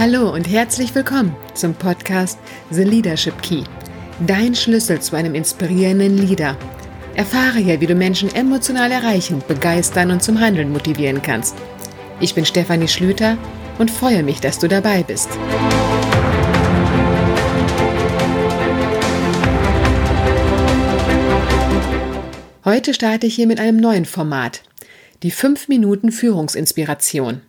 Hallo und herzlich willkommen zum Podcast The Leadership Key. Dein Schlüssel zu einem inspirierenden Leader. Erfahre hier, wie du Menschen emotional erreichen, begeistern und zum Handeln motivieren kannst. Ich bin Stefanie Schlüter und freue mich, dass du dabei bist. Heute starte ich hier mit einem neuen Format, die 5 Minuten Führungsinspiration.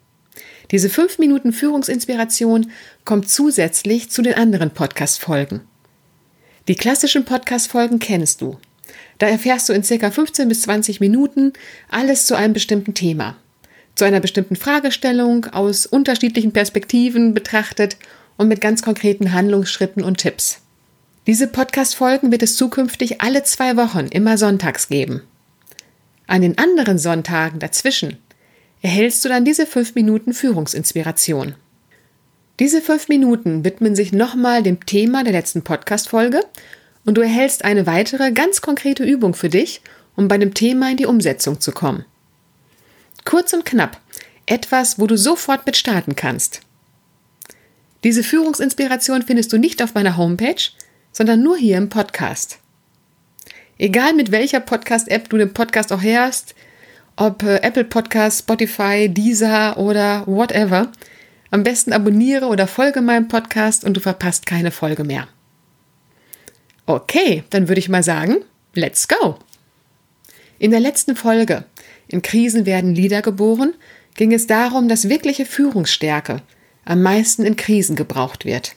Diese 5 Minuten Führungsinspiration kommt zusätzlich zu den anderen Podcast-Folgen. Die klassischen Podcast-Folgen kennst du. Da erfährst du in circa 15 bis 20 Minuten alles zu einem bestimmten Thema, zu einer bestimmten Fragestellung aus unterschiedlichen Perspektiven betrachtet und mit ganz konkreten Handlungsschritten und Tipps. Diese Podcast-Folgen wird es zukünftig alle zwei Wochen immer sonntags geben. An den anderen Sonntagen dazwischen erhältst du dann diese fünf Minuten Führungsinspiration. Diese fünf Minuten widmen sich nochmal dem Thema der letzten Podcast-Folge und du erhältst eine weitere ganz konkrete Übung für dich, um bei dem Thema in die Umsetzung zu kommen. Kurz und knapp, etwas, wo du sofort mit starten kannst. Diese Führungsinspiration findest du nicht auf meiner Homepage, sondern nur hier im Podcast. Egal mit welcher Podcast-App du den Podcast auch hörst, ob äh, Apple Podcast, Spotify, Deezer oder whatever, am besten abonniere oder folge meinem Podcast und du verpasst keine Folge mehr. Okay, dann würde ich mal sagen, let's go! In der letzten Folge, in Krisen werden Lieder geboren, ging es darum, dass wirkliche Führungsstärke am meisten in Krisen gebraucht wird.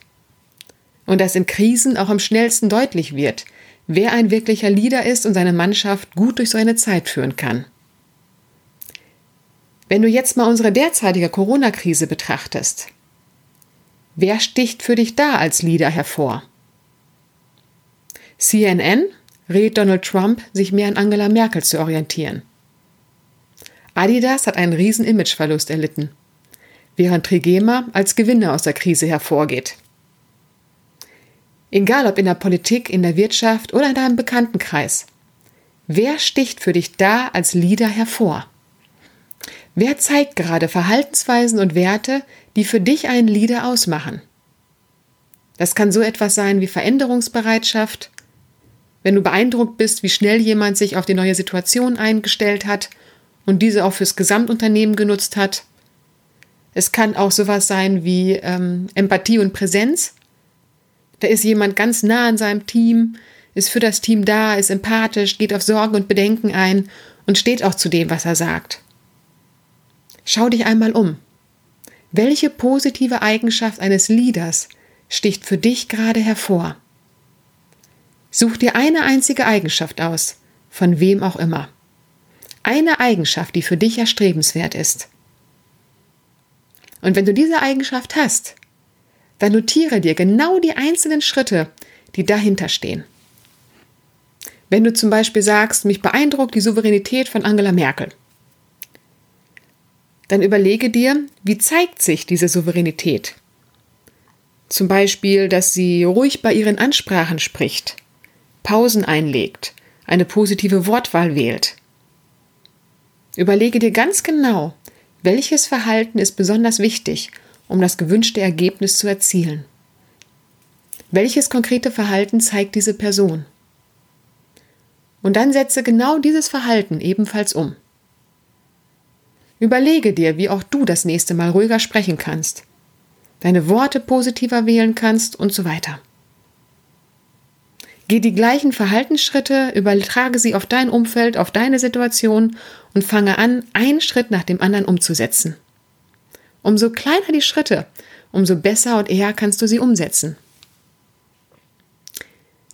Und dass in Krisen auch am schnellsten deutlich wird, wer ein wirklicher Leader ist und seine Mannschaft gut durch so eine Zeit führen kann. Wenn du jetzt mal unsere derzeitige Corona-Krise betrachtest, wer sticht für dich da als Leader hervor? CNN rät Donald Trump, sich mehr an Angela Merkel zu orientieren. Adidas hat einen riesen Imageverlust erlitten, während Trigema als Gewinner aus der Krise hervorgeht. Egal ob in der Politik, in der Wirtschaft oder in deinem Bekanntenkreis. Wer sticht für dich da als Leader hervor? Wer zeigt gerade Verhaltensweisen und Werte, die für dich einen Leader ausmachen? Das kann so etwas sein wie Veränderungsbereitschaft, wenn du beeindruckt bist, wie schnell jemand sich auf die neue Situation eingestellt hat und diese auch fürs Gesamtunternehmen genutzt hat. Es kann auch sowas sein wie ähm, Empathie und Präsenz, da ist jemand ganz nah an seinem Team, ist für das Team da, ist empathisch, geht auf Sorgen und Bedenken ein und steht auch zu dem, was er sagt. Schau dich einmal um. Welche positive Eigenschaft eines Leaders sticht für dich gerade hervor? Such dir eine einzige Eigenschaft aus, von wem auch immer. Eine Eigenschaft, die für dich erstrebenswert ist. Und wenn du diese Eigenschaft hast, dann notiere dir genau die einzelnen Schritte, die dahinter stehen. Wenn du zum Beispiel sagst, mich beeindruckt die Souveränität von Angela Merkel, dann überlege dir, wie zeigt sich diese Souveränität? Zum Beispiel, dass sie ruhig bei ihren Ansprachen spricht, Pausen einlegt, eine positive Wortwahl wählt. Überlege dir ganz genau, welches Verhalten ist besonders wichtig um das gewünschte Ergebnis zu erzielen. Welches konkrete Verhalten zeigt diese Person? Und dann setze genau dieses Verhalten ebenfalls um. Überlege dir, wie auch du das nächste Mal ruhiger sprechen kannst, deine Worte positiver wählen kannst und so weiter. Geh die gleichen Verhaltensschritte, übertrage sie auf dein Umfeld, auf deine Situation und fange an, einen Schritt nach dem anderen umzusetzen. Umso kleiner die Schritte, umso besser und eher kannst du sie umsetzen.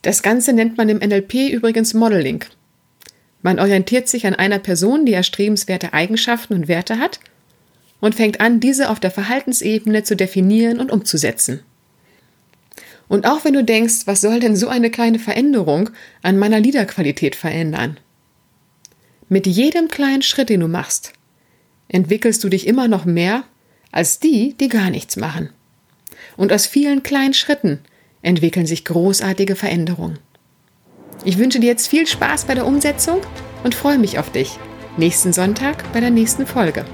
Das Ganze nennt man im NLP übrigens Modeling. Man orientiert sich an einer Person, die erstrebenswerte Eigenschaften und Werte hat und fängt an, diese auf der Verhaltensebene zu definieren und umzusetzen. Und auch wenn du denkst, was soll denn so eine kleine Veränderung an meiner Liederqualität verändern? Mit jedem kleinen Schritt, den du machst, entwickelst du dich immer noch mehr als die, die gar nichts machen. Und aus vielen kleinen Schritten entwickeln sich großartige Veränderungen. Ich wünsche dir jetzt viel Spaß bei der Umsetzung und freue mich auf dich nächsten Sonntag bei der nächsten Folge.